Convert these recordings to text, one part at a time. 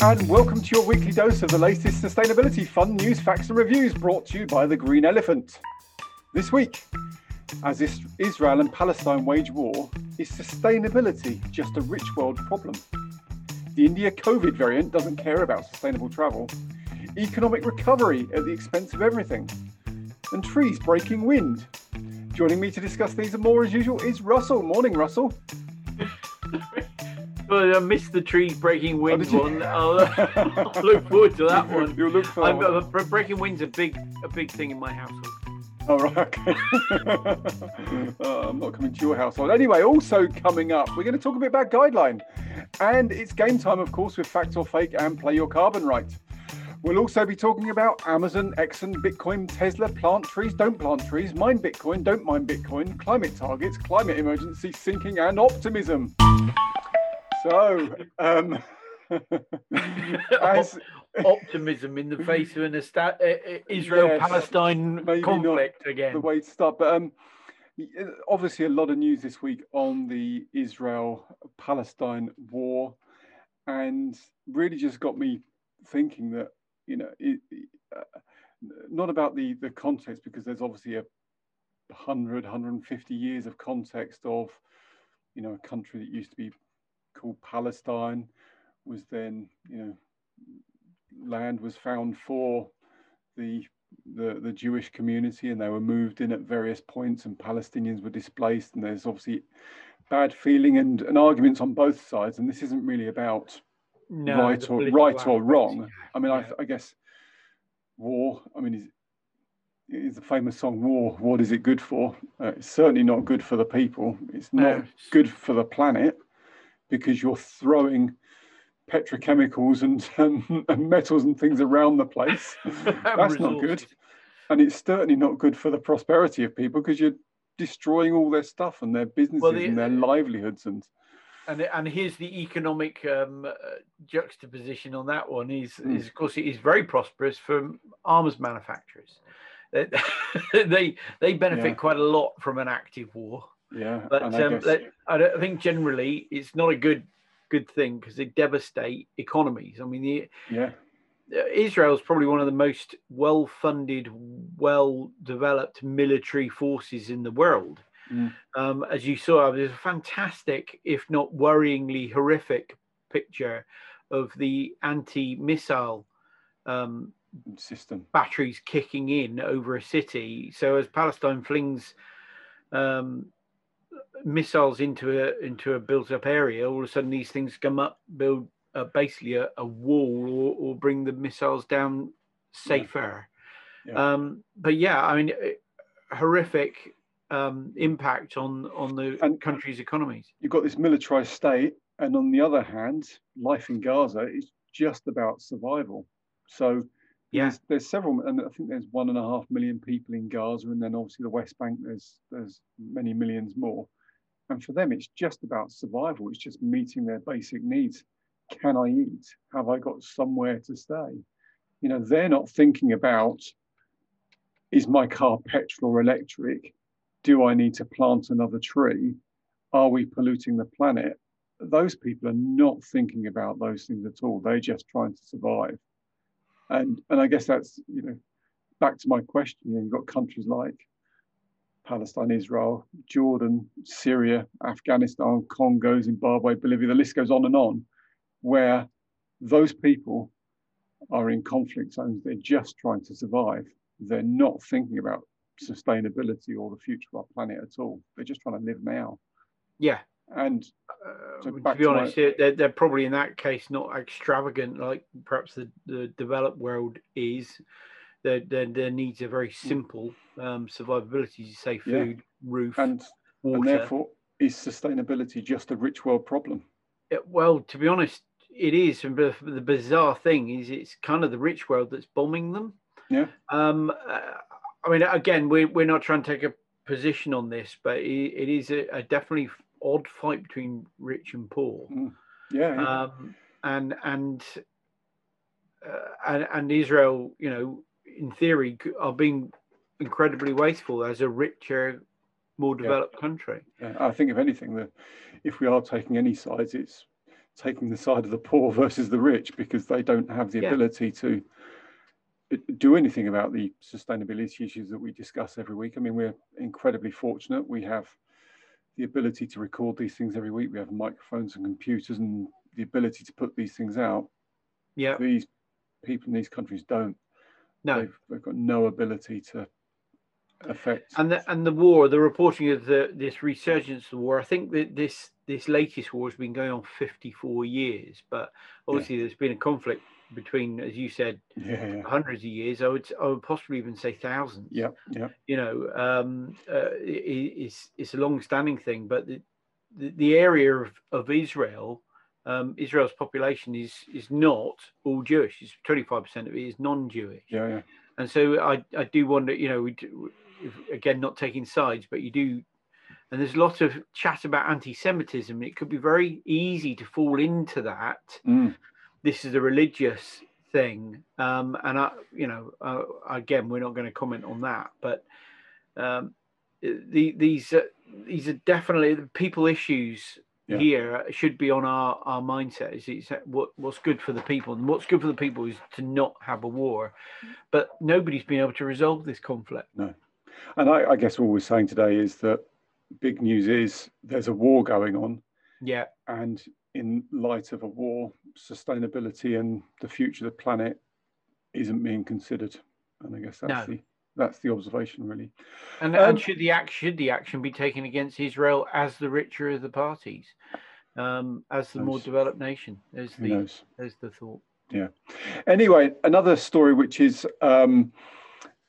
and welcome to your weekly dose of the latest sustainability fun news, facts, and reviews brought to you by the Green Elephant. This week, as Israel and Palestine wage war, is sustainability just a rich world problem? The India COVID variant doesn't care about sustainable travel. Economic recovery at the expense of everything. And trees breaking wind. Joining me to discuss these and more as usual is Russell. Morning, Russell. Well, I missed the trees breaking wind oh, one. I'll, I'll, look forward to that one. You'll look for I'm, uh, breaking wind's a big, a big thing in my household. Oh, right, okay. uh, I'm not coming to your household. Anyway, also coming up, we're going to talk a bit about Gydeline. And it's game time, of course, with Fact or Fake and Play Your Carbon Right. We'll also be talking about Amazon, Exxon, Bitcoin, Tesla, plant trees, don't plant trees, mine Bitcoin, don't mine Bitcoin, climate targets, climate emergency, sinking, and optimism. So, um, as, optimism in the face of an uh, uh, Israel-Palestine yes, conflict again. The way to start, but um, obviously a lot of news this week on the Israel-Palestine war, and really just got me thinking that you know, it, uh, not about the the context because there's obviously a 100, 150 years of context of, you know, a country that used to be called Palestine was then, you know, land was found for the the, the Jewish community and they were moved in at various points and Palestinians were displaced and there's obviously bad feeling and, and arguments on both sides and this isn't really about no, right or right or wrong. I mean, yeah. I, I, guess war. I mean, is is the famous song "War"? What is it good for? Uh, it's certainly not good for the people. It's not no. good for the planet because you're throwing petrochemicals and, um, and metals and things around the place. That's not good. And it's certainly not good for the prosperity of people because you're destroying all their stuff and their businesses well, the, and their livelihoods and and and here's the economic um, uh, juxtaposition on that one is mm. is of course it is very prosperous for arms manufacturers. they they benefit yeah. quite a lot from an active war. Yeah, but I, um, guess... I, I think generally it's not a good good thing because they devastate economies. I mean, the, yeah. Uh, Israel is probably one of the most well-funded, well-developed military forces in the world. Mm. Um, as you saw, there's a fantastic, if not worryingly horrific, picture of the anti-missile um, system batteries kicking in over a city. So as Palestine flings um, missiles into a into a built-up area, all of a sudden these things come up, build uh, basically a, a wall, or, or, bring the missiles down safer. Yeah. Yeah. Um, but yeah, I mean, horrific um, impact on on the and country's economies. You've got this militarized state, and on the other hand, life in Gaza is just about survival. So yeah. there's, there's several, and I think there's one and a half million people in Gaza, and then obviously the West Bank, there's there's many millions more. And for them, it's just about survival. It's just meeting their basic needs. Can I eat? Have I got somewhere to stay? You know, they're not thinking about is my car petrol or electric? do I need to plant another tree? Are we polluting the planet? Those people are not thinking about those things at all. They're just trying to survive. And and I guess that's, you know, back to my question, you know, you've got countries like Palestine, Israel, Jordan, Syria, Afghanistan, Congo, Zimbabwe, Bolivia, the list goes on and on, where those people are in conflict zones. They're just trying to survive. They're not thinking about sustainability or the future of our planet at all. They're just trying to live now. Yeah. And uh, to be honest, they're, they're probably in that case not extravagant like perhaps the, the developed world is. Their, their, their needs are very hmm. simple um, survivability, you say, food, yeah. roof, and, water. and therefore is sustainability just a rich world problem? Well, to be honest, it is. And the, the bizarre thing is, it's kind of the rich world that's bombing them. Yeah. Um, uh, I mean, again, we're we're not trying to take a position on this, but it, it is a, a, definitely odd fight between rich and poor. Mm. Yeah, yeah. Um, and and, uh, and and Israel, you know, in theory, are being incredibly wasteful as a richer, more developed yeah. country. Yeah. I think, if anything, that if we are taking any sides, it's taking the side of the poor versus the rich because they don't have the ability to uh, do anything about the sustainability issues that we discuss every week. I mean, we're incredibly fortunate. We have the ability to record these things every week. We have microphones and computers and the ability to put these things out. Yeah. These people in these countries don't. No. They've, they've got no ability to affect. and the and the war, the reporting of the this resurgence of the war. I think that this this latest war has been going on 54 years, but obviously there's been a conflict between, as you said, yeah, yeah, hundreds of years. I would I would possibly even say thousands. yeah, yeah. You know, um, uh, it, it's it's a long-standing thing, but the the, the area of, of Israel. Um, Israel's population is is not all Jewish. It's 25% of it is non-Jewish. Yeah, yeah. And so I, I do wonder, you know, if, again, not taking sides, but you do, and there's a lot of chat about anti-Semitism. It could be very easy to fall into that. Mm, This is a religious thing, um, and I, you know, uh, again, we're not going to comment on that, but um, the, these uh, these are definitely the people issues Yeah. here should be on our our mindset. Is it's what what's good for the people, and what's good for the people is to not have a war, but nobody's been able to resolve this conflict. No, and I, I guess what we're saying today is that big news is there's a war going on, Yeah, and in light of a war, sustainability and the future of the planet isn't being considered. And I guess that's No. the that's the observation really. and Um, and should the act should the action be taken against Israel as the richer of the parties, um, as the more developed nation? Who the knows? there's the thought. Yeah. Anyway, another story which is um,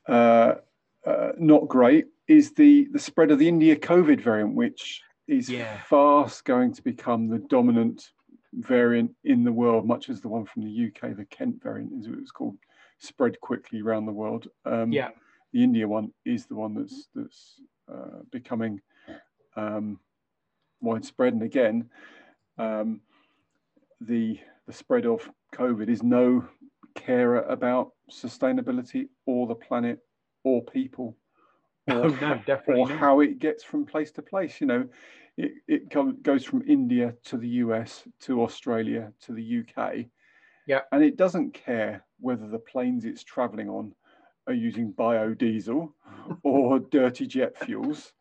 uh, uh, not great is the the spread of the India COVID variant, which is Yeah. fast going to become the dominant variant in the world, much as the one from the UK, the Kent variant, is it was called, spread quickly around the world. Um, Yeah. the India one is the one that's that's uh, becoming um, widespread, and again, um, the the spread of COVID is no carer about sustainability or the planet or people Or, oh, no, definitely or how it gets from place to place. You know, it, it goes from India to the US to Australia to the UK. Yeah. And it doesn't care whether the planes it's traveling on are using biodiesel or dirty jet fuels.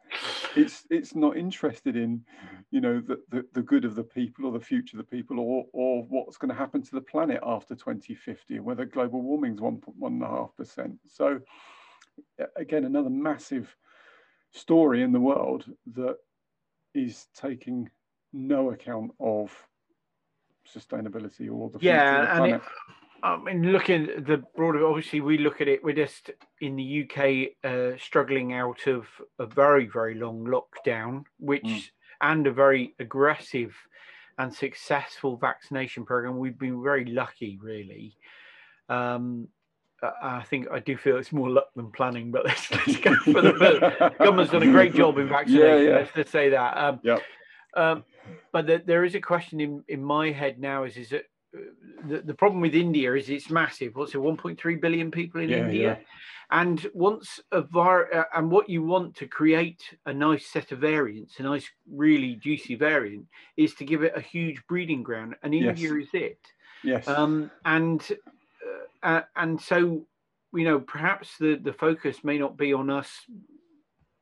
It's it's not interested in, you know, the, the, the good of the people or the future of the people or or what's going to happen to the planet after 2050 and whether global warming is one one and a half percent. So again, another massive story in the world that is taking no account of sustainability or the Yeah, and it, I mean, looking at the broader, obviously, we look at it. We're just in the UK uh, struggling out of a very, very long lockdown, which Mm. and a very aggressive and successful vaccination program. We've been very lucky, really. Um, I I think I do feel it's more luck than planning, but let's, let's go for the the government's done a great job in vaccination. yeah. Let's just say that. Um, Yep. um, but the, there is a question in, in my head now: is is that uh, the, the problem with India is it's massive. What's it? 1.3 billion people in Yeah, India, and once a var uh, and what you want to create a nice set of variants, a nice really juicy variant, is to give it a huge breeding ground, and Yes. India is it Yes. um, and uh, and so you know perhaps the the focus may not be on us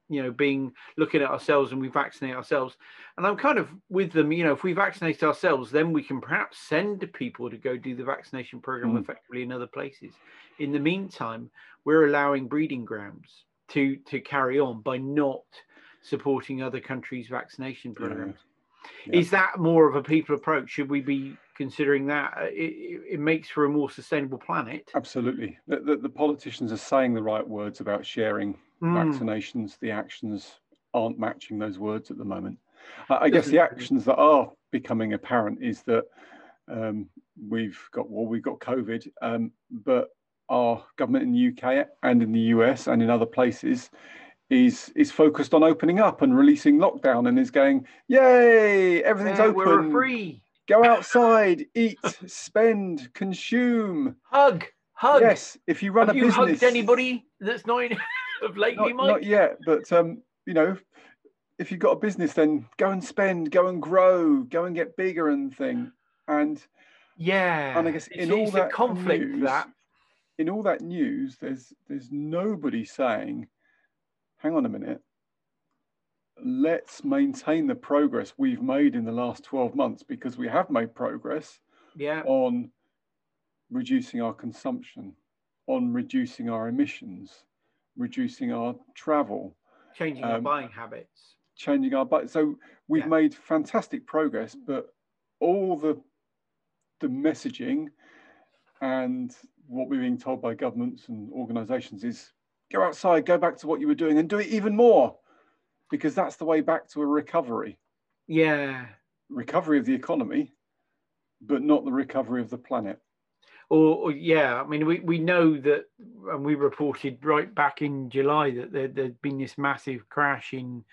you know being looking at ourselves and we vaccinate ourselves and i'm kind of with them you know if we vaccinate ourselves then we can perhaps send people to go do the vaccination program Mm. effectively in other places in the meantime we're allowing breeding grounds to to carry on by not supporting other countries vaccination programs Yeah. Is that more of a people approach should we be considering that Uh, it, it, makes for a more sustainable planet Absolutely. The, the, the politicians are saying the right words about sharing Mm, vaccinations. The actions aren't matching those words at the moment. I, I guess the actions that are becoming apparent is that um, we've got well, we've got COVID, um, but our government in the UK and in the US and in other places is is focused on opening up and releasing lockdown and is going, yay, everything's yeah, we're free. Go outside, eat, spend, consume. hug hug. Yes, if you run have a you business, hugged anybody that's not in of lately not, mike? not yet, but um, you know, if you've got a business, then go and spend, go and grow, go and get bigger and thing. And yeah, and I guess it's, in all that a conflict news, that. in all that news, there's there's nobody saying, "Hang on a minute, let's maintain the progress we've made in the last 12 months because we have made progress yeah on reducing our consumption, on reducing our emissions, reducing our travel, changing our um, buying habits. changing our budget. So we've Yeah. made fantastic progress, but all the the messaging and what we're being told by governments and organizations is go outside, go back to what you were doing and do it even more. Because that's the way back to a recovery. Yeah, Recovery of the economy, but not the recovery of the planet. or, or yeah, I mean, we, we know that, and we reported right back in July that there, there'd been this massive crash in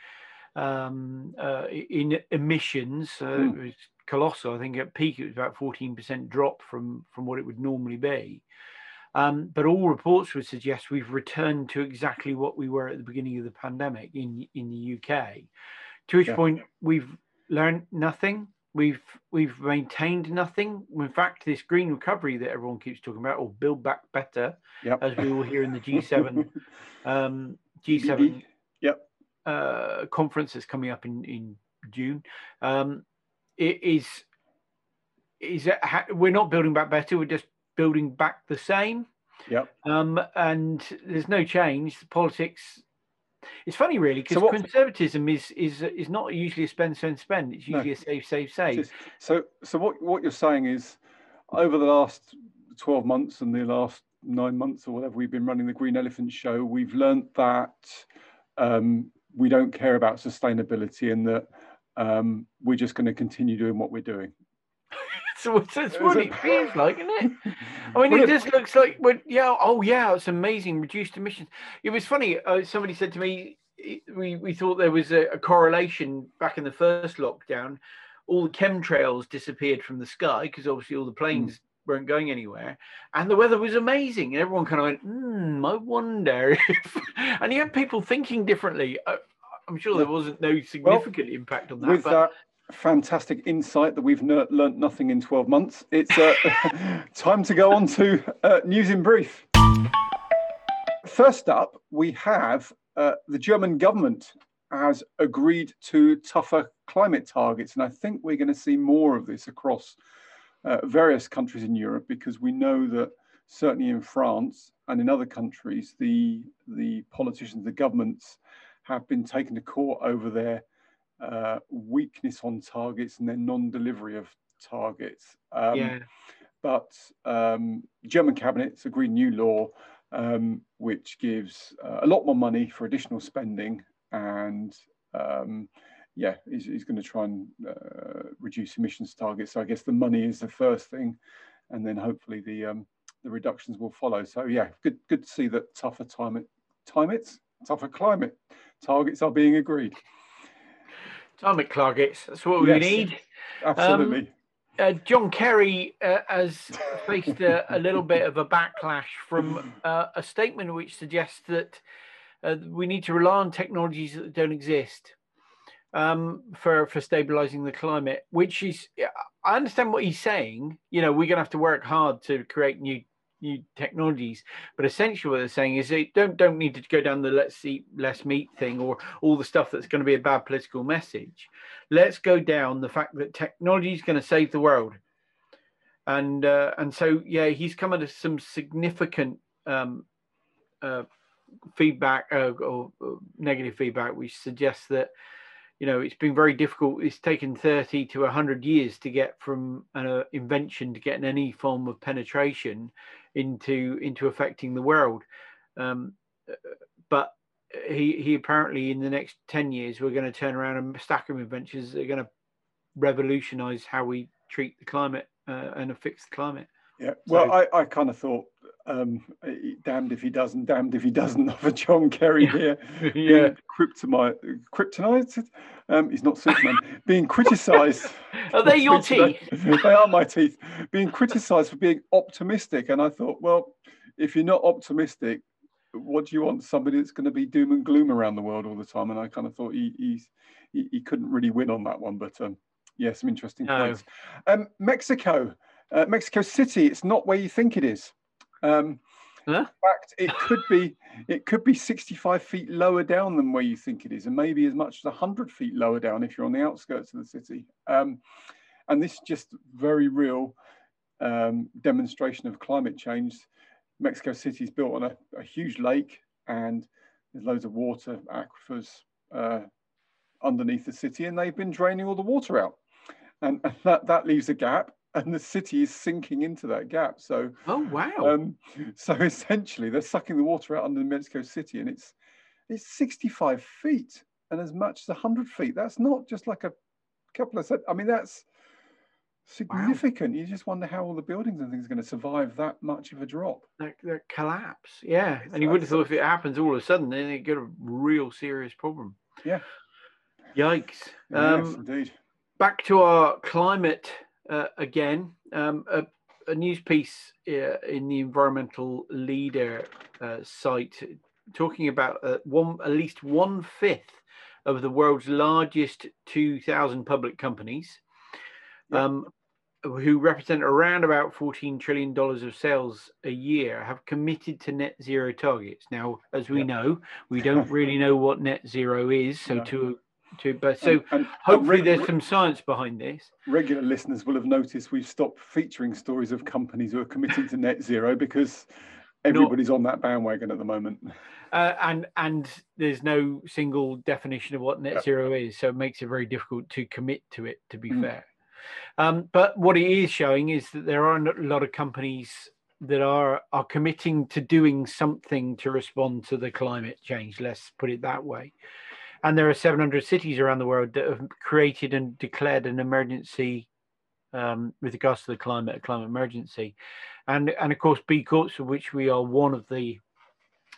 um, uh, in emissions. Uh, Hmm. It was colossal. I think at peak it was about fourteen percent drop from from what it would normally be. Um, but all reports would suggest we've returned to exactly what we were at the beginning of the pandemic in in the UK. To which Yeah. point we've learned nothing. We've we've maintained nothing. In fact, this green recovery that everyone keeps talking about, or build back better, Yep. as we all hear in the G7 um, G7 Yep. uh, conference that's coming up in in June. Um, it is is that ha- we're not building back better. We're just building back the same. Yep. Um, and there's no change. The politics. It's funny, really, because So conservatism is is is not usually a spend, spend, spend. It's No. usually a save, save, save. So, so what, what you're saying is over the last 12 months and the last nine months or whatever we've been running the Green Elephant Show, we've learnt that um, we don't care about sustainability and that um, we're just going to continue doing what we're doing. It's what it- feels like, isn't it? I mean, Well, it just looks like, well, yeah, oh yeah, it's amazing, reduced emissions. It was funny. Uh, somebody said to me, we we thought there was a, a correlation back in the first lockdown. All the chemtrails disappeared from the sky because obviously all the planes weren't going anywhere, and the weather was amazing. And everyone kind of went, hmm, I wonder if. and you had people thinking differently. Uh, I'm sure there wasn't no significant impact on that. With but that fantastic insight that we've ner- learnt nothing in 12 months, it's uh, time to go on to uh, news in brief. First up, we have uh, the German government has agreed to tougher climate targets. And I think we're going to see more of this across uh, various countries in Europe because we know that certainly in France and in other countries, the, the politicians, the governments have been taken to court over their uh, weakness on targets and their non-delivery of targets. Um, yeah, But um, German cabinet's agreed new law um, which gives uh, a lot more money for additional spending and um, yeah, is, is going to try and uh, reduce emissions targets. So I guess the money is the first thing, and then hopefully the um, the reductions will follow. So yeah, good good to see that tougher time it, time climates, tougher climate targets are being agreed. Climate targets. That's what we Yes. need. Absolutely. uh, John Kerry uh, has faced a, a little bit of a backlash from uh, a statement which suggests that uh, we need to rely on technologies that don't exist um, for for stabilizing the climate. Which is, I understand what he's saying. You know, we're going to have to work hard to create new new technologies, but essentially what they're saying is they don't don't need to go down the let's eat less meat thing or all the stuff that's going to be a bad political message. Let's go down the fact that technology is going to save the world. And uh, and so yeah he's come under some significant um, uh, feedback uh, or, or negative feedback which suggests that you know it's been very difficult it's taken 30 to 100 years to get from an uh, invention to getting any form of penetration into into affecting the world um, but he he apparently in the next 10 years we're going to turn around and stack of inventions that are going to revolutionize how we treat the climate uh, and fix the climate Yeah. Well, So- I, I kind of thought, um, eh, damned if he doesn't, damned if he doesn't, of a John Kerry here yeah being kryptonite, kryptonite. Um, he's not Superman. being criticised. are they your teeth they are my teeth. Being criticised for being optimistic, and I thought, well, if you're not optimistic, what do you want? Somebody that's going to be doom and gloom around the world all the time? And I kind of thought he he's, he, he couldn't really win on that one, but um, Yeah, some interesting No. points. Um, Mexico, uh, Mexico City. It's not where you think it is. Um, Huh? In fact, it could be it could be 65 feet lower down than where you think it is, and maybe as much as 100 feet lower down if you're on the outskirts of the city. Um, and this is just very real um, demonstration of climate change. Mexico City is built on a, a huge lake, and there's loads of water aquifers uh, underneath the city, and they've been draining all the water out, and, and that that leaves a gap, and the city is sinking into that gap. So Oh wow! um, so essentially, they're sucking the water out under the Mexico City, and it's it's 65 feet and as much as 100 feet. That's not just like a couple of. I mean, that's significant. You just wonder how all the buildings and things are going to survive that much of a drop. that, that collapse. Yeah, It's and you would have thought if it happens all of a sudden, then you get a real serious problem. Yeah. Yikes. yes, Um, indeed. back to our climate uh, again. Um, a, a news piece uh, in the Environmental Leader uh, site talking about uh, one at least one fifth of the world's largest 2,000 public companies, Yeah. um, who represent around about 14 trillion dollars of sales a year, have committed to net zero targets. Now, as we Yeah. know, we don't really know what net zero is. So No. to to but so And- and- and hopefully reg- there's some science behind this. regular listeners will have noticed we've stopped featuring stories of companies who are committing to net zero because everybody's on that bandwagon at the moment. Uh, and and there's no single definition of what net Yeah. zero is, so it makes it very difficult to commit to it. To be Mm. fair, um, but what it is showing is that there are a lot of companies that are are committing to doing something to respond to the climate change. Let's put it that way. And there are 700 cities around the world that have created and declared an emergency um, with regards to the climate, a climate emergency, and and of course B Corps, of which we are one of the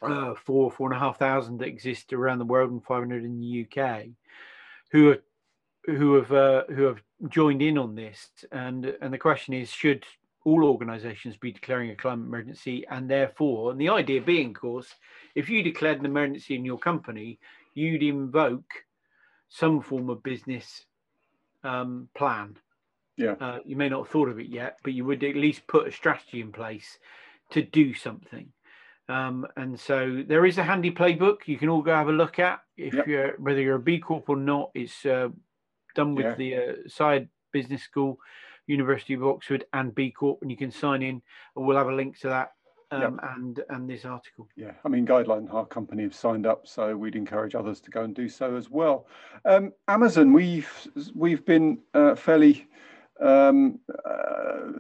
uh, four, four and a half thousand that exist around the world and 500 in the UK, who are who have uh, who have joined in on this. And and the question is, should all organisations be declaring a climate emergency? And therefore, and the idea being, of course, if you declared an emergency in your company, you'd invoke some form of business um, plan. Yeah. Uh, you may not have thought of it yet, but you would at least put a strategy in place to do something. Um, and so there is a handy playbook you can all go have a look at if Yep. you're whether you're a B Corp or not. It's uh, done with Yeah. the uh, Saïd Business School, University of Oxford, and B Corp, and you can sign in. And we'll have a link to that um, and and this article. Yeah, I mean, Gydeline, our company, have signed up, so we'd encourage others to go and do so as well. Um, Amazon, we've we've been uh, fairly um, uh,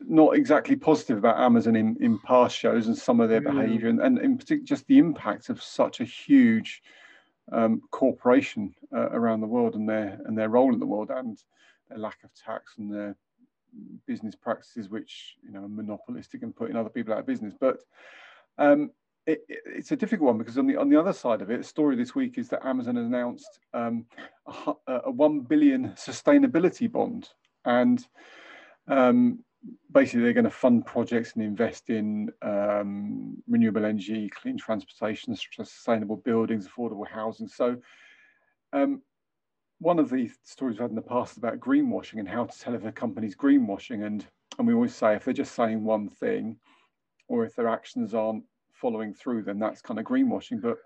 not exactly positive about Amazon in, in past shows and some of their Mm. behaviour, and, and in particular, just the impact of such a huge um, corporation uh, around the world and their and their role in the world and their lack of tax and their business practices, which you know are monopolistic and putting other people out of business. But um, it, it- it's a difficult one because on the on the other side of it, the story this week is that Amazon has announced um, a, a one billion sustainability bond, and um, basically they're going to fund projects and invest in um, renewable energy, clean transportation, sustainable buildings, affordable housing. So. One of the stories we've had in the past is about greenwashing and how to tell if a company's greenwashing, and and we always say if they're just saying one thing, or if their actions aren't following through, then that's kind of greenwashing. But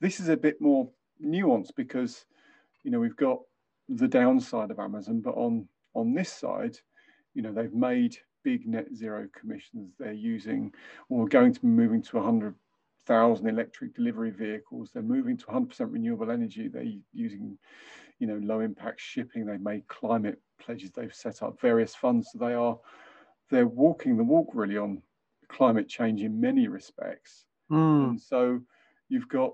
this is a bit more nuanced because, you know, we've got the downside of Amazon, but on on this side, you know, they've made big net zero commissions. They're using, or going to be moving to 100,000 electric delivery vehicles. They're moving to 100% renewable energy. They're using, you know, low impact shipping. They've made climate pledges. They've set up various funds. So they are, they're walking the walk really on climate change in many respects. Mm. And so you've got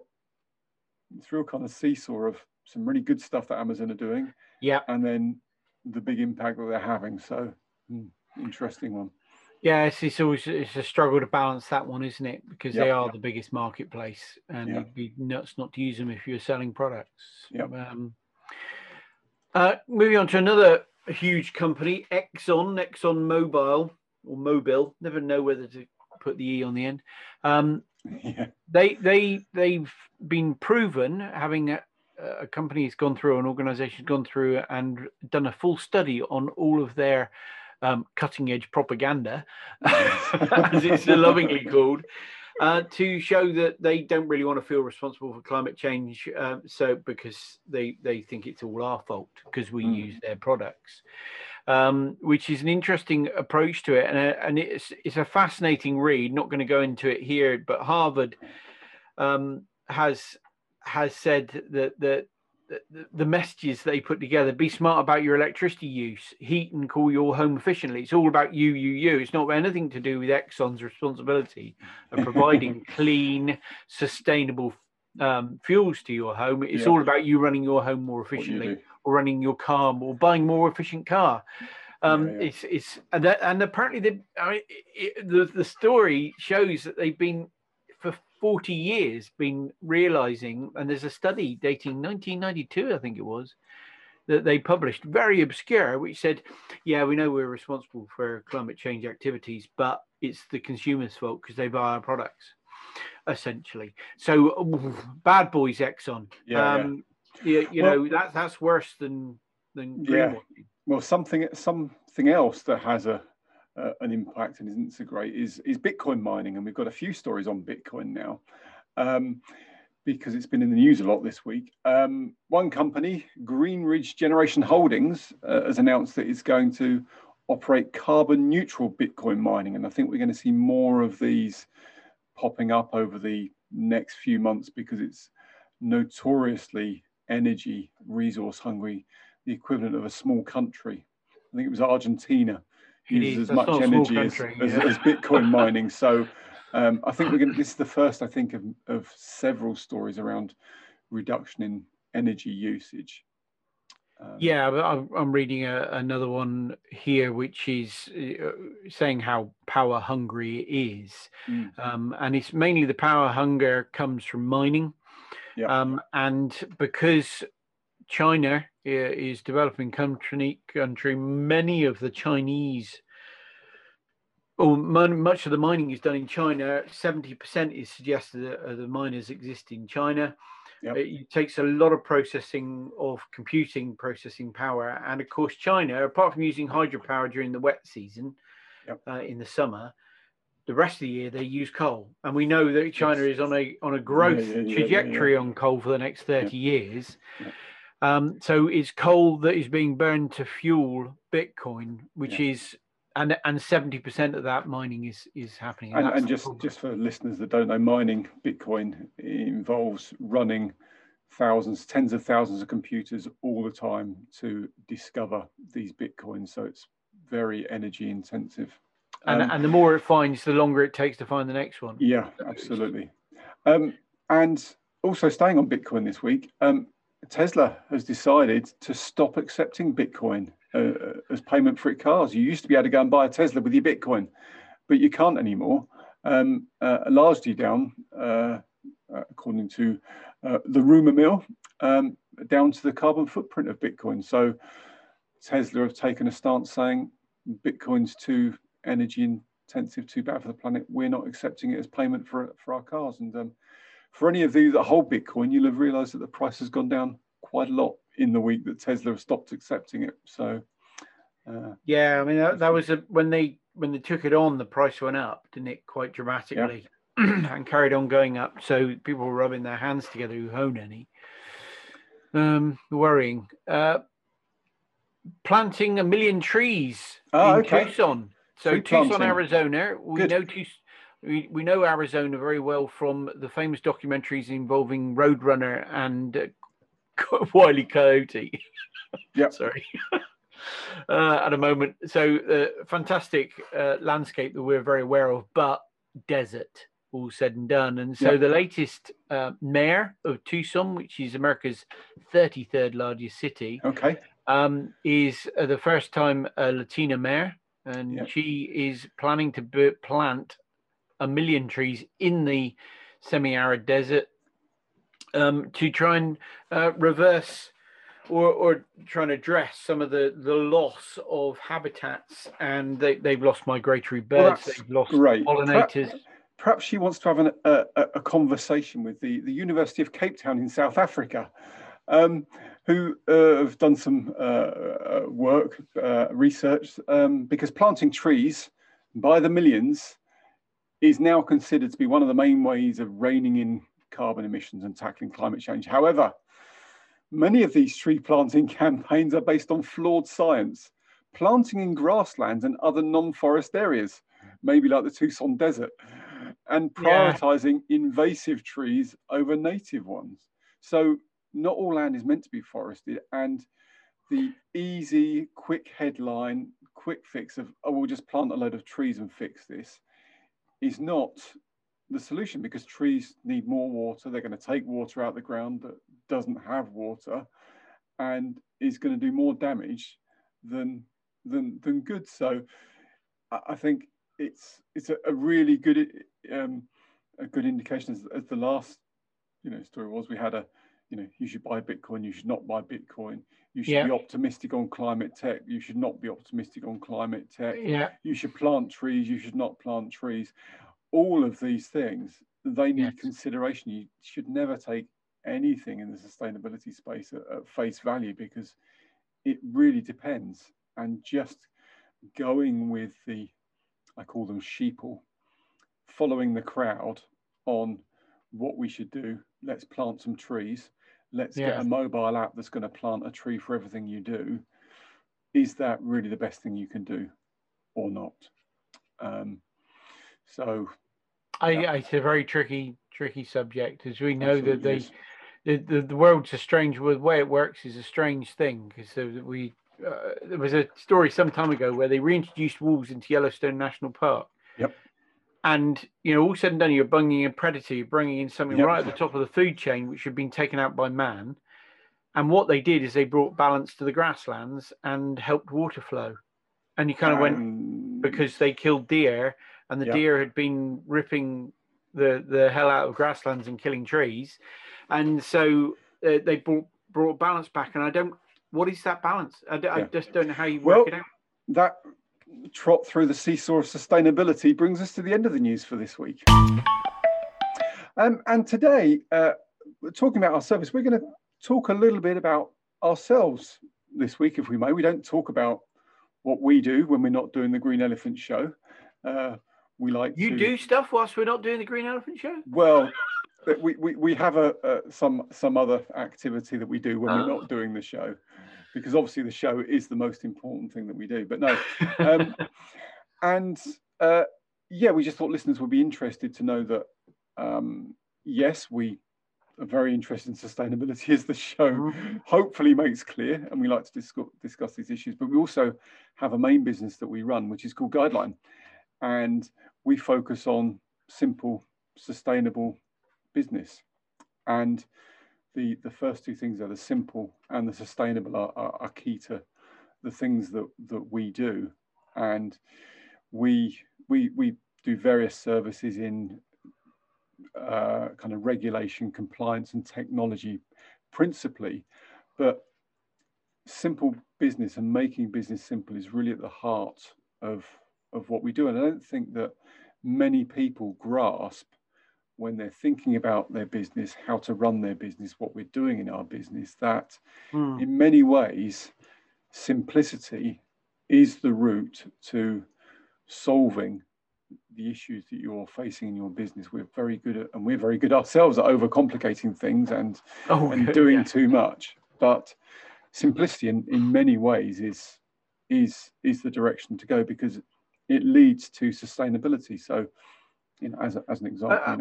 this real kind of seesaw of some really good stuff that Amazon are doing, Yeah, and then the big impact that they're having. So hmm, interesting one. Yeah. It's, it's always it's a struggle to balance that one, isn't it? Because they Yep. are the biggest marketplace, and Yeah. it'd be nuts not to use them if you're selling products. Yep. Um, uh, moving on to another huge company, Exxon, Exxon Mobile or Mobil. Never know whether to put the e on the end. Um, yeah. they they they've been proven having uh, a company has gone through, an organization has gone through and done a full study on all of their um, cutting edge propaganda, as it's lovingly called, uh, to show that they don't really want to feel responsible for climate change. Um, so because they they think it's all our fault because we mm. use their products. Um, which is an interesting approach to it, and, uh, and it's it's a fascinating read. Not going to go into it here, but Harvard um, has has said that that the messages they put together be smart about your electricity use heat and cool your home efficiently. It's all about you you you. It's not anything to do with exxon's responsibility of providing clean sustainable um, fuels to your home. It's yeah. all about you running your home more efficiently or running your car or buying more efficient car. Um, yeah, yeah. it's it's and, that, and apparently the I mean, it, the the story shows that they've been 40 years been realizing, and there's a study dating 1992, I think it was, that they published, very obscure, which said, yeah, we know we're responsible for climate change activities, but it's the consumer's fault because they buy our products, essentially. So bad boys, Exxon. Yeah, um, yeah. You, you well, know, that, that's worse than, than yeah. Well, something, something else that has a, uh, an impact and isn't so great is is Bitcoin mining, and we've got a few stories on Bitcoin now. Um, because it's been in the news a lot this week. Um, one company, Greenidge Generation Holdings, uh, has announced that it's going to operate carbon neutral Bitcoin mining. And I think we're going to see more of these popping up over the next few months because it's notoriously energy resource hungry, the equivalent of a small country. I think it was Argentina uses as much energy as, yeah. as, as, Bitcoin mining. So um, I think we're going. This is the first, I think, of, of several stories around reduction in energy usage. Um, yeah, I'm, I'm reading a, another one here, which is uh, saying how power hungry it is, mm. um, and it's mainly the power hunger comes from mining, um, and because China is developing country, country. Many of the Chinese, or much of the mining is done in China. Seventy percent is suggested that the miners exist in China. Yep. It takes a lot of processing of computing processing power, and of course, China, apart from using hydropower during the wet season yep. uh, in the summer, the rest of the year they use coal, and we know that China yes. is on a on a growth yeah, yeah, trajectory yeah, on coal for the next thirty years. Um, so it's coal that is being burned to fuel Bitcoin, which yeah. is and and seventy percent of that mining is is happening. And, and just just for listeners that don't know, mining Bitcoin involves running thousands, tens of thousands of computers all the time to discover these Bitcoins. So it's very energy intensive. And, um, and the more it finds, the longer it takes to find the next one. Yeah, absolutely. Um, and also staying on Bitcoin this week, um, Tesla has decided to stop accepting Bitcoin uh, as payment for its cars. You used to be able to go and buy a Tesla with your Bitcoin, but you can't anymore. Um, uh, largely down, uh, uh according to uh, the rumor mill, um, down to the carbon footprint of Bitcoin. So Tesla have taken a stance saying Bitcoin's too energy intensive, too bad for the planet. We're not accepting it as payment for for our cars. And um, for any of you that hold Bitcoin, you'll have realized that the price has gone down quite a lot in the week that Tesla has stopped accepting it. So, uh, yeah, I mean that, that was a, when they when they took it on, the price went up, didn't it, quite dramatically, yeah. and carried on going up. So people were rubbing their hands together who own any. Um, worrying. Uh, planting a million trees oh, in okay. Tucson. So Tucson, Arizona. We Good. know Tucson we, we know Arizona very well from the famous documentaries involving Roadrunner and uh, Wiley Coyote. Yeah. Sorry. uh, at a moment. So, uh, fantastic uh, landscape that we're very aware of, but desert, all said and done. And so, the latest uh, mayor of Tucson, which is America's 33rd largest city, okay, um, is uh, the first time a Latina mayor. And she is planning to plant a million trees in the semi-arid desert um, to try and uh, reverse or, or trying to address some of the, the loss of habitats and they, they've lost migratory birds, well, they've lost great. pollinators. Perhaps, perhaps she wants to have an, a, a conversation with the, the University of Cape Town in South Africa um, who uh, have done some uh, uh work, uh, research, um, because planting trees by the millions is now considered to be one of the main ways of reining in carbon emissions and tackling climate change. However, many of these tree planting campaigns are based on flawed science, planting in grasslands and other non-forest areas, maybe like the Tucson Desert, and prioritizing yeah. invasive trees over native ones. So not all land is meant to be forested and the easy, quick headline, quick fix of, oh, we'll just plant a load of trees and fix this is not the solution because trees need more water. They're going to take water out of the ground that doesn't have water and is going to do more damage than than than good. So I think it's it's a, a really good um, a good indication as, as the last you know story was. We had a you know you should buy Bitcoin, you should not buy Bitcoin. You should yeah. be optimistic on climate tech. You should not be optimistic on climate tech. Yeah. You should plant trees. You should not plant trees. All of these things, they need yes. consideration. You should never take anything in the sustainability space at, at face value because it really depends. And just going with the, I call them sheeple, following the crowd on what we should do. Let's plant some trees let's yeah. get a mobile app that's going to plant a tree for everything you do is that really the best thing you can do or not um, so I, yeah. it's a very tricky tricky subject as we know that they the, the, the world's a strange the way it works is a strange thing because we uh, there was a story some time ago where they reintroduced wolves into Yellowstone National Park. Yep and you know all said and done you're bringing in predator you're bringing in something yep. right at the top of the food chain which had been taken out by man and what they did is they brought balance to the grasslands and helped water flow and you kind of um, went because they killed deer and the yep. deer had been ripping the the hell out of grasslands and killing trees and so uh, they brought brought balance back and i don't what is that balance i, yeah. I just don't know how you work well, it out that trot through the seesaw of sustainability brings us to the end of the news for this week. Um, and today, uh, talking about our service, we're going to talk a little bit about ourselves this week, if we may. We don't talk about what we do when we're not doing the Green Elephant Show. Uh, we like you to... do stuff whilst we're not doing the Green Elephant Show. Well, we, we, we have a, some some other activity that we do when oh. we're not doing the show because obviously the show is the most important thing that we do. But no, um, and uh, yeah, we just thought listeners would be interested to know that um, yes, we are very interested in sustainability, as the show mm-hmm. hopefully makes clear, and we like to discuss, discuss these issues. But we also have a main business that we run, which is called Gydeline, and we focus on simple, sustainable business and the the first two things are the simple and the sustainable are, are, are key to the things that that we do. And we we we do various services in uh, kind of regulation compliance and technology principally. But simple business and making business simple is really at the heart of of what we do. And i don't think that many people grasp when they're thinking about their business, how to run their business, what we're doing in our business, that mm. in many ways, simplicity is the route to solving the issues that you're facing in your business. We're very good at, and we're very good ourselves at overcomplicating things and, oh, and doing yeah. too much. But simplicity in, in many ways is is is the direction to go because it leads to sustainability. So, you know, as, a, as an example, uh,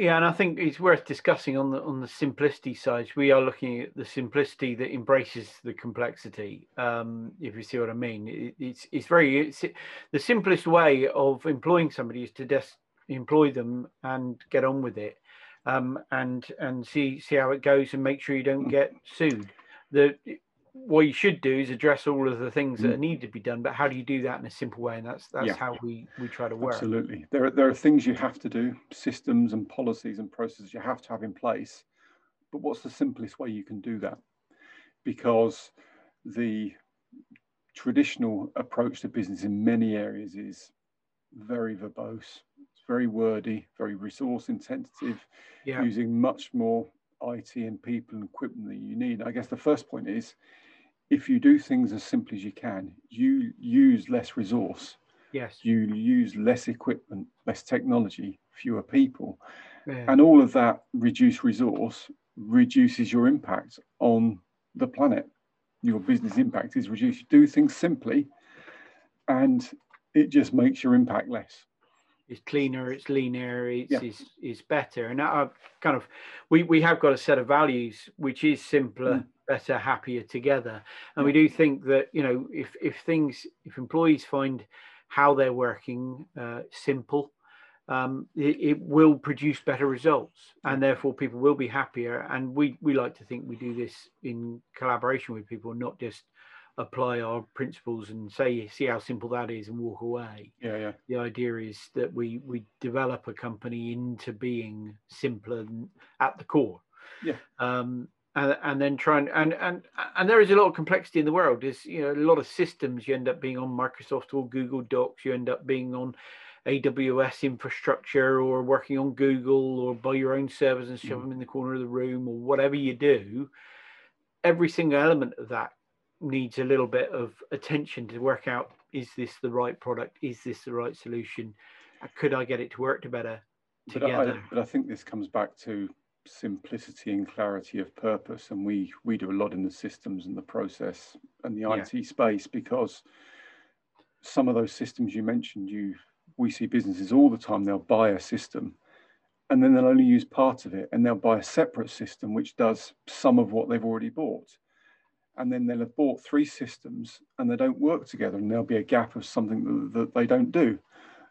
yeah, and I think it's worth discussing on the on the simplicity side. We are looking at the simplicity that embraces the complexity. Um, if you see what I mean, it, it's it's very it's, the simplest way of employing somebody is to just employ them and get on with it, um, and and see see how it goes and make sure you don't get sued. The what you should do is address all of the things that mm. need to be done but how do you do that in a simple way and that's that's yeah. how we we try to work absolutely there are, there are things you have to do systems and policies and processes you have to have in place but what's the simplest way you can do that because the traditional approach to business in many areas is very verbose it's very wordy very resource intensive yeah. using much more IT and people and equipment that you need. I guess the first point is if you do things as simply as you can, you use less resource. Yes. You use less equipment, less technology, fewer people. Yeah. And all of that reduced resource reduces your impact on the planet. Your business impact is reduced. You do things simply and it just makes your impact less it's cleaner, it's leaner, it's, Yeah. it's, it's better. And I've kind of, we, we have got a set of values which is simpler, Mm. Better, happier together. And we do think that, you know, if, if things, if employees find how they're working uh, simple, um, it, it will produce better results and therefore people will be happier. And we, we like to think we do this in collaboration with people, not just apply our principles and say, see how simple that is and walk away yeah yeah the idea is that we we develop a company into being simpler at the core Yeah. um and, and then try and, and and there is a lot of complexity in the world. There's you know a lot of systems. You end up being on microsoft or google docs. You end up being on aws infrastructure or working on google or buy your own servers and shove Mm. them in the corner of the room or whatever you do. Every single element of that needs a little bit of attention to work out is this the right product? Is this the right solution? Could i get it to work to better But I, together? but I think this comes back to simplicity and clarity of purpose, and we we do a lot in the systems and the process and the Yeah. IT space because some of those systems you mentioned, you we see businesses all the time. They'll buy a system, and then they'll only use part of it, and they'll buy a separate system which does some of what they've already bought, and then they'll have bought three systems and they don't work together, and there'll be a gap of something that, that they don't do,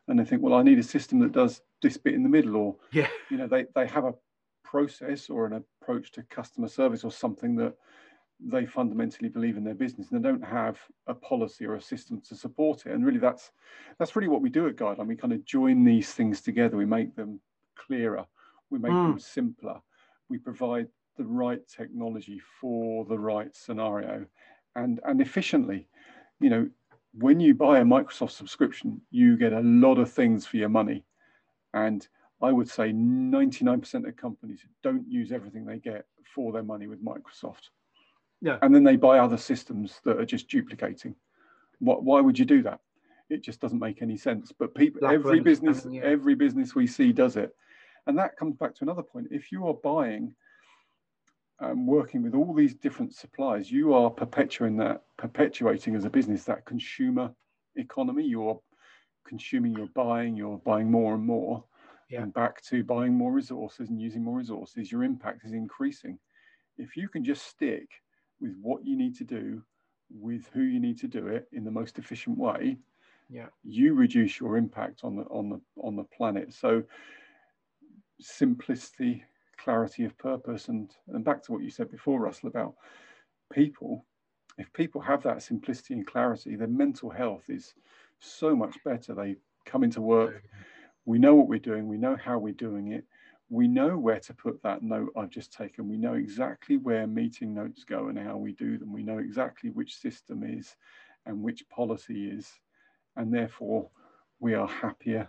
and they think, well, I need a system that does this bit in the middle, or yeah you know they, they have a process or an approach to customer service or something that they fundamentally believe in their business and they don't have a policy or a system to support it. And really that's that's really what we do at Gydeline we kind of join these things together. We make them clearer. We make hmm. them simpler. We provide the right technology for the right scenario. And and efficiently you know when you buy a microsoft subscription you get a lot of things for your money. And I would say 99% of companies don't use everything they get for their money with Microsoft. Yeah. And then they buy other systems that are just duplicating. What, why would you do that? It just doesn't make any sense. But people, Lack of every business, understanding, yeah. every business we see does it. And that comes back to another point. If you are buying, and working with all these different suppliers, you are perpetuating that, perpetuating as a business that consumer economy. You're consuming, you're buying, you're buying more and more Yeah. and back to buying more resources and using more resources, your impact is increasing. If you can just stick with what you need to do, with who you need to do it in the most efficient way, Yeah. you reduce your impact on the on the on the planet. So simplicity, clarity of purpose, and and back to what you said before, Russell, about people. If people have that simplicity and clarity, their mental health is so much better. They come into work we know what we're doing. We know how we're doing it. We know where to put that note i've just taken. We know exactly where meeting notes go and how we do them. We know exactly which system is and which policy is. And therefore we are happier.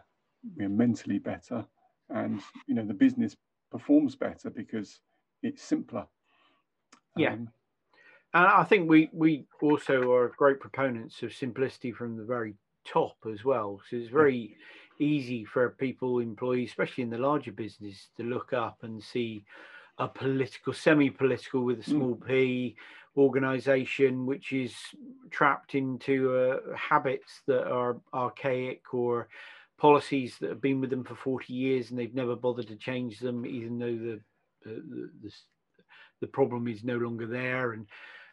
We're mentally better. And you know the business performs better because it's simpler. Yeah. Um, and i think we we also are great proponents of simplicity from the very top as well. So it's very easy for people employees especially in the larger business to look up and see a political semi-political with a Mm. small p organization which is trapped into uh, habits that are archaic or policies that have been with them for 40 years and they've never bothered to change them even though the the, the, the, the problem is no longer there and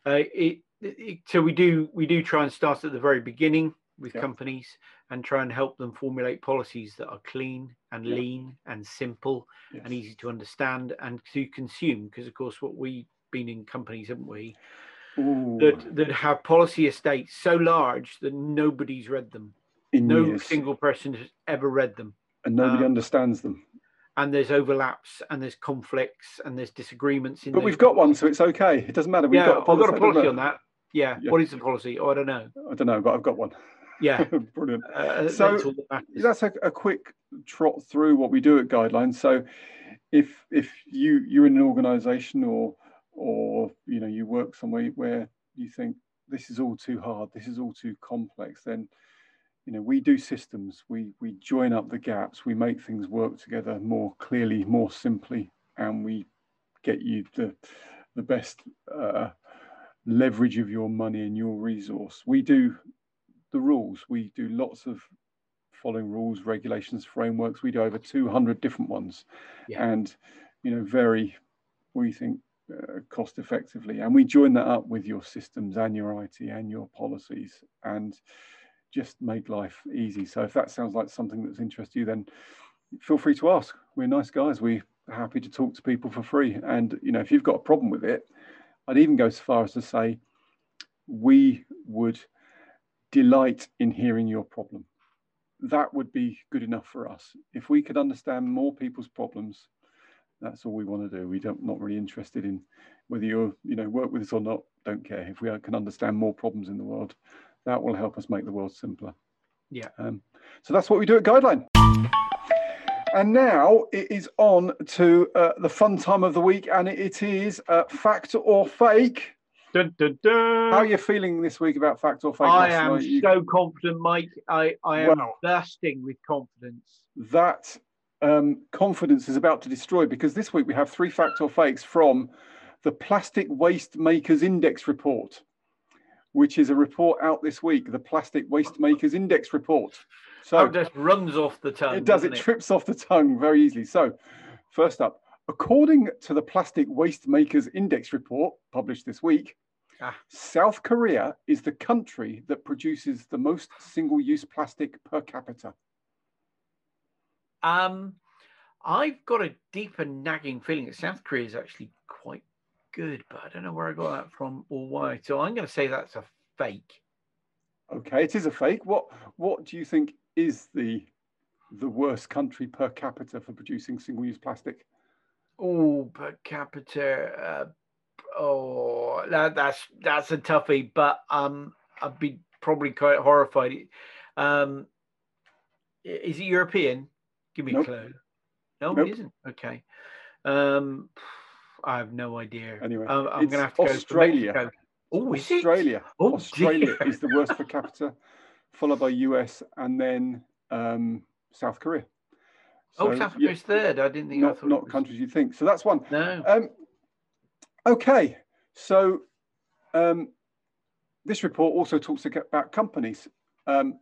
uh, it, it so we do we do try and start at the very beginning with Yeah. companies and try and help them formulate policies that are clean and Yeah. lean and simple yes. and easy to understand and to consume because of course what we've been in companies haven't we Ooh, that that have policy estates so large that nobody's read them. In no years, single person has ever read them. And nobody um, understands them. and there's overlaps and there's conflicts and there's disagreements in but those we've got one so it's okay. It doesn't matter. We've yeah got a policy, i've got a policy. On that. Yeah. Yeah. what is the policy? Oh i don't know. I don't know. But i've got one yeah. Brilliant. Uh, So, that's all that matters. that's a, a quick trot through what we do at Gydelines. So if if you you're in an organization or or you know you work somewhere where you think this is all too hard this is all too complex then you know we do systems. We we join up the gaps. We make things work together more clearly more simply and we get you the the best uh, leverage of your money and your resource. We do the rules. We do lots of following rules regulations frameworks. We do over 200 different ones. Yeah. and you know very we think uh, cost effectively. And we join that up with your systems and your IT and your policies and just make life easy. So if that sounds like something that's interested you then feel free to ask. We're nice guys. We're happy to talk to people for free. And you know if you've got a problem with it I'd even go so far as to say we would delight in hearing your problem that would be good enough for us if we could understand more people's problems that's all we want to do. We don't not really interested in whether you're, you know work with us or not. Don't care if we can understand more problems in the world. That will help us make the world simpler. Yeah. Um, so that's what we do at Gydeline. And now it is on to uh, the fun time of the week, and it is uh, fact or fake. Dun, dun, dun. How are you feeling this week about fact or fake? I am night? so confident, Mike. I, I am well, bursting with confidence. That um, confidence is about to destroy because this week we have three fact or fakes from the Plastic Waste Makers Index report, which is a report out this week, the Plastic Waste Makers Index report. So it just runs off the tongue. It does, it, it trips off the tongue very easily. So, first up, according to the Plastic Waste Makers Index report published this week, ah. South Korea is the country that produces the most single use plastic per capita. Um, I've got a deeper nagging feeling that South Korea is actually quite good, but I don't know where I got that from or why. So I'm going to say that's a fake. Okay, it is a fake. What What do you think is the the worst country per capita for producing single use plastic? Oh, per capita. Uh, oh, that, that's that's a toughie. But um, I'd be probably quite horrified. Um, is it European? Give me nope. a clue. No, nope. it isn't. Okay. Um, I have no idea. Anyway, I'm, I'm going to have to Australia. go Oh, is Australia. Oh, Australia dear. is the worst per capita, followed by US and then um, South Korea. Oh, so, oh, South Korea's yeah, third. I didn't think. Not, not countries you think. So that's one. No. Um, okay. So um, this report also talks about companies. Um,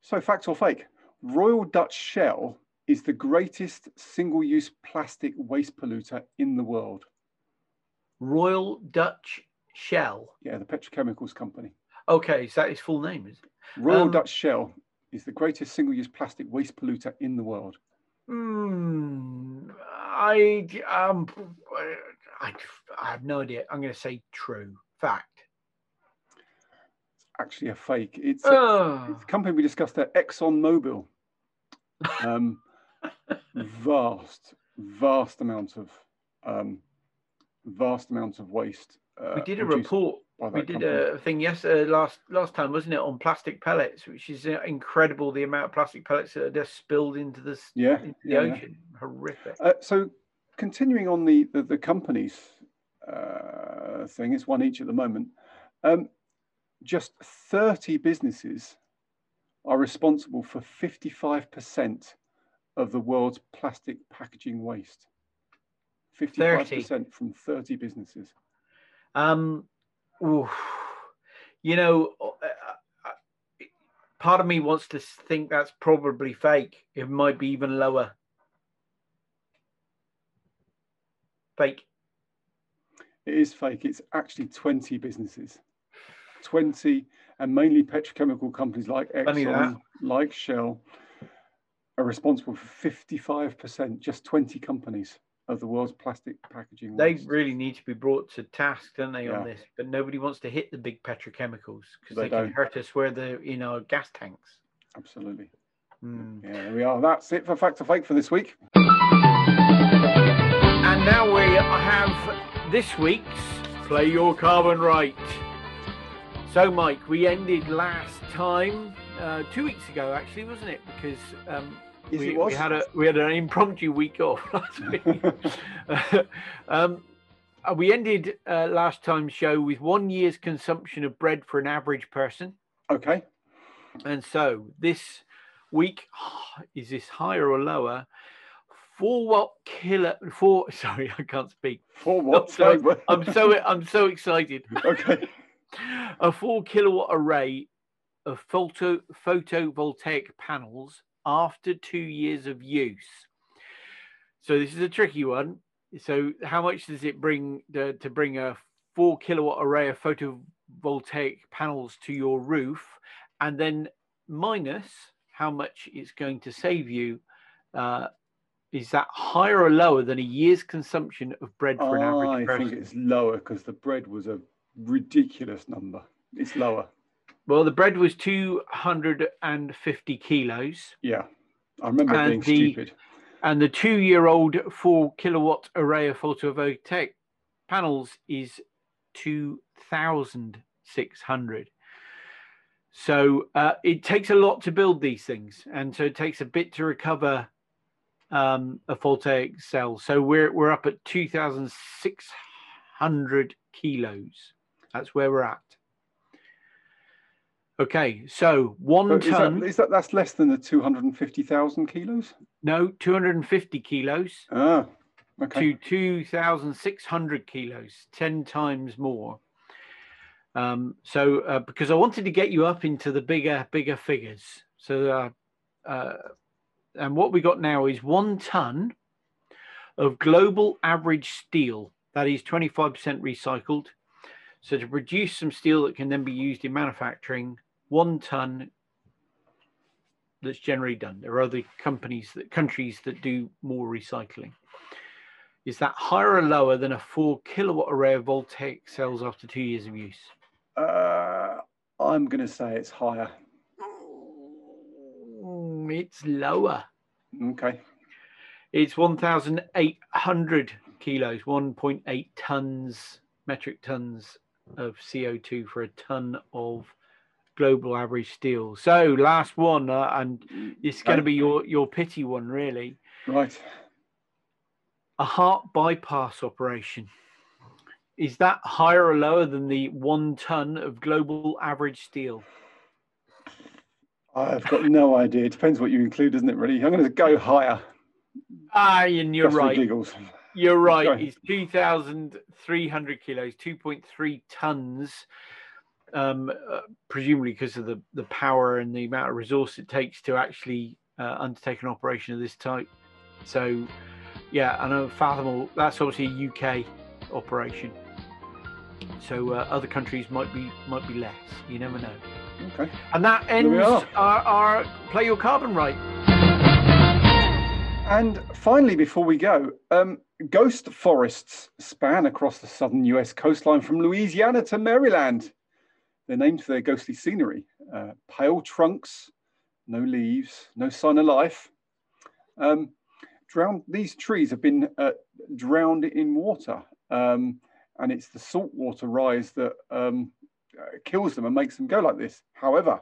so fact or fake? Royal Dutch Shell is the greatest single-use plastic waste polluter in the world. Royal Dutch Shell. Yeah, the petrochemicals company. Okay, is that his full name? Is it? Royal um, Dutch Shell is the greatest single-use plastic waste polluter in the world. Hmm. I um, I, I have no idea. I'm going to say true fact actually a fake. It's, a, it's a company we discussed at ExxonMobil. Um, vast, vast amount of um, vast amounts of waste. Uh, we did a report. We did company. a thing yes uh, last last time, wasn't it, on plastic pellets, which is uh, incredible. The amount of plastic pellets that are just spilled into the yeah, into the yeah, ocean. Yeah. Horrific. Uh, so, continuing on the the, the companies uh, thing, it's one each at the moment. Um, just 30 businesses are responsible for 55% of the world's plastic packaging waste. 55% 30. from 30 businesses. Um, you know, uh, uh, part of me wants to think that's probably fake. It might be even lower. Fake. It is fake. It's actually 20 businesses. 20 and mainly petrochemical companies like Exxon, like Shell, are responsible for 55%, just 20 companies of the world's plastic packaging. They waste. really need to be brought to task, don't they, yeah. on this? But nobody wants to hit the big petrochemicals because they, they can hurt us where they're in our gas tanks. Absolutely. Mm. Yeah, there we are. That's it for Fact or Fake for this week. And now we have this week's Play Your Carbon Right. So, Mike, we ended last time, uh, two weeks ago, actually, wasn't it? Because um, Yes, we, it was. we had a we had an impromptu week off last week. um, uh, we ended uh, last time's show with one year's consumption of bread for an average person, okay. and so this week is this higher or lower? For what kilo? four sorry, I can't speak. four. Sorry, I'm so I'm so excited. okay. A four kilowatt array of photo photovoltaic panels after two years of use. So this is a tricky one. So how much does it bring to, to bring a four kilowatt array of photovoltaic panels to your roof, and then minus how much it's going to save you? Uh, is that higher or lower than a year's consumption of bread for an average I person? think it's lower because the bread was a ridiculous number. It's lower. Well, the bread was 250 kilos, Yeah. I remember And being the- stupid. and the two year old four kilowatt array of photovoltaic panels is 2,600. So uh, it takes a lot to build these things. And so it takes a bit to recover um, a voltaic cell. So we're, we're up at 2,600 kilos. That's where we're at. Okay, so one But is that, is that that's less than the 250,000 kilos? No, 250 kilos Ah, okay. to 2,600 kilos, 10 times more. Um, so, uh, because I wanted to get you up into the bigger, bigger figures. So, uh, uh, and what we got now is one ton of global average steel that is 25% recycled. So, to produce some steel that can then be used in manufacturing, one ton that's generally done. There are other companies that countries that do more recycling. Is that higher or lower than a four kilowatt array of voltaic cells after two years of use? Uh, I'm going to say it's higher. It's lower. Okay. It's 1,800 kilos, 1.8 tons, metric tons of CO2 for a ton of global average steel. So last one, uh, and it's going to be your your pity one, really. Right. A heart bypass operation. Is that higher or lower than the one ton of global average steel? I've got no idea. It depends what you include, doesn't it, really? I'm going to go higher. Ah, and you're just right. giggles. You're right. It's 2,300 kilos, 2.3 tons, um, uh, presumably because of the, the power and the amount of resource it takes to actually uh, undertake an operation of this type. So, yeah, I unfathomable. That's obviously a UK operation. So uh, other countries might be might be less. You never know. Okay. And that ends our, our play your carbon right. And finally, before we go, um, ghost forests span across the southern US coastline from Louisiana to Maryland. They're named for their ghostly scenery uh, pale trunks, no leaves, no sign of life. Um, drowned, these trees have been uh, drowned in water, um, and it's the saltwater rise that um, kills them and makes them go like this. However,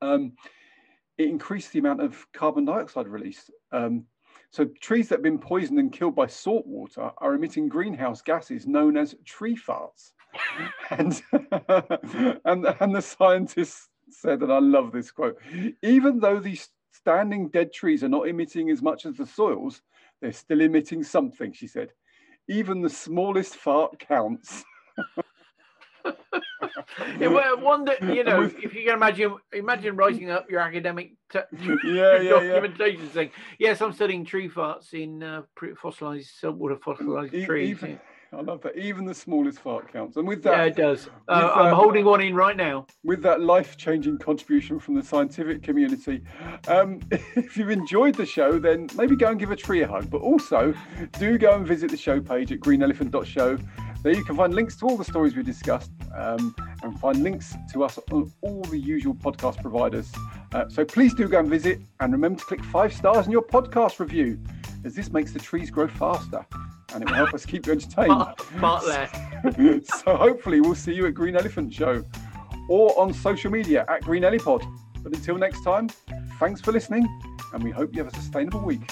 um, it increased the amount of carbon dioxide released. Um, so trees that have been poisoned and killed by salt water are emitting greenhouse gases known as tree farts. and, and, and the scientists said, and I love this quote, even though these standing dead trees are not emitting as much as the soils, they're still emitting something, she said. Even the smallest fart counts. Yeah, well, I wonder, you know, if you can imagine, imagine writing up your academic t- yeah, yeah, yeah. documentation saying, "Yes, I'm studying tree farts in uh, fossilized saltwater fossilized trees." even- I love that. Even the smallest fart counts. And with that, yeah, it does. Uh, I'm that- holding one in right now. with that life-changing contribution from the scientific community. Um, if you've enjoyed the show, then maybe go and give a tree a hug. But also, do go and visit the show page at greenelephant.show. There you can find links to all the stories we discussed um, and find links to us on all the usual podcast providers. Uh, so please do go and visit and remember to click five stars in your podcast review, as this makes the trees grow faster and it will help us keep you entertained. Part, part so hopefully we'll see you at Green Elephant Show or on social media at Green Elipod. But until next time, thanks for listening and we hope you have a sustainable week.